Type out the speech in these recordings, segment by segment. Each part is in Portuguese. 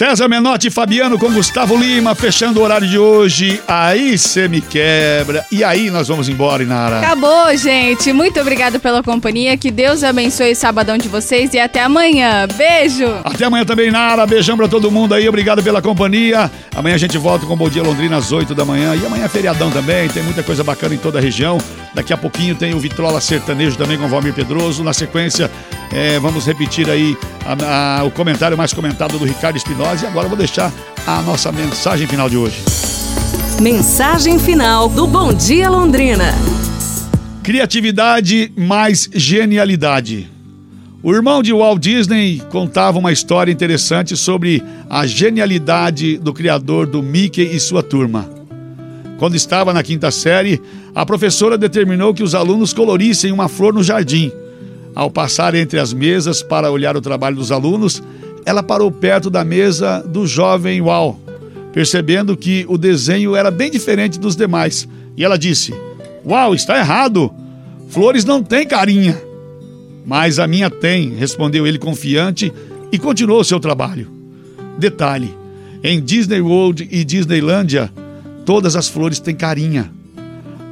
César Menotti e Fabiano com Gustavo Lima, fechando o horário de hoje. Aí você me quebra. E aí nós vamos embora, Inara. Acabou, gente. Muito obrigado pela companhia. Que Deus abençoe o sabadão de vocês e até amanhã. Beijo. Até amanhã também, Nara. Beijão pra todo mundo aí. Obrigado pela companhia. Amanhã a gente volta com o Bom Dia Londrina às 8 da manhã. E amanhã é feriadão também. Tem muita coisa bacana em toda a região. Daqui a pouquinho tem o Vitrola Sertanejo também com o Valmir Pedroso. Na sequência, é, vamos repetir aí a, a, o comentário mais comentado do Ricardo Espinosa e agora vou deixar a nossa mensagem final de hoje. Mensagem final do Bom Dia Londrina. Criatividade mais genialidade. O irmão de Walt Disney contava uma história interessante sobre a genialidade do criador do Mickey e sua turma. Quando estava na quinta série, a professora determinou que os alunos colorissem uma flor no jardim. Ao passar entre as mesas para olhar o trabalho dos alunos, ela parou perto da mesa do jovem Wal, percebendo que o desenho era bem diferente dos demais. E ela disse: Uau, está errado! Flores não têm carinha. Mas a minha tem, respondeu ele confiante e continuou seu trabalho. Detalhe: em Disney World e Disneylândia, todas as flores têm carinha.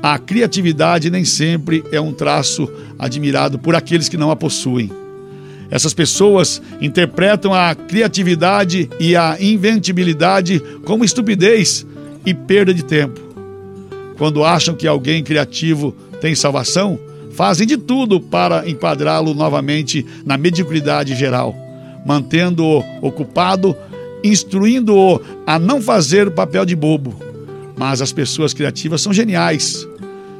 A criatividade nem sempre é um traço admirado por aqueles que não a possuem. Essas pessoas interpretam a criatividade e a inventibilidade como estupidez e perda de tempo. Quando acham que alguém criativo tem salvação, fazem de tudo para enquadrá-lo novamente na mediocridade geral, mantendo-o ocupado, instruindo-o a não fazer o papel de bobo. Mas as pessoas criativas são geniais.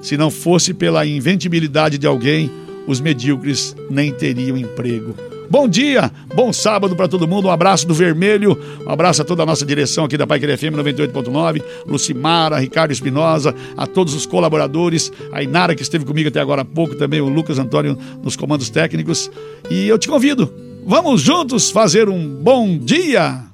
Se não fosse pela inventibilidade de alguém, os medíocres nem teriam emprego. Bom dia, bom sábado para todo mundo. Um abraço do Vermelho, um abraço a toda a nossa direção aqui da Pai Querer FM 98.9, Lucimara, Ricardo Espinosa, a todos os colaboradores, a Inara que esteve comigo até agora há pouco, também o Lucas Antônio nos comandos técnicos. E eu te convido, vamos juntos fazer um bom dia.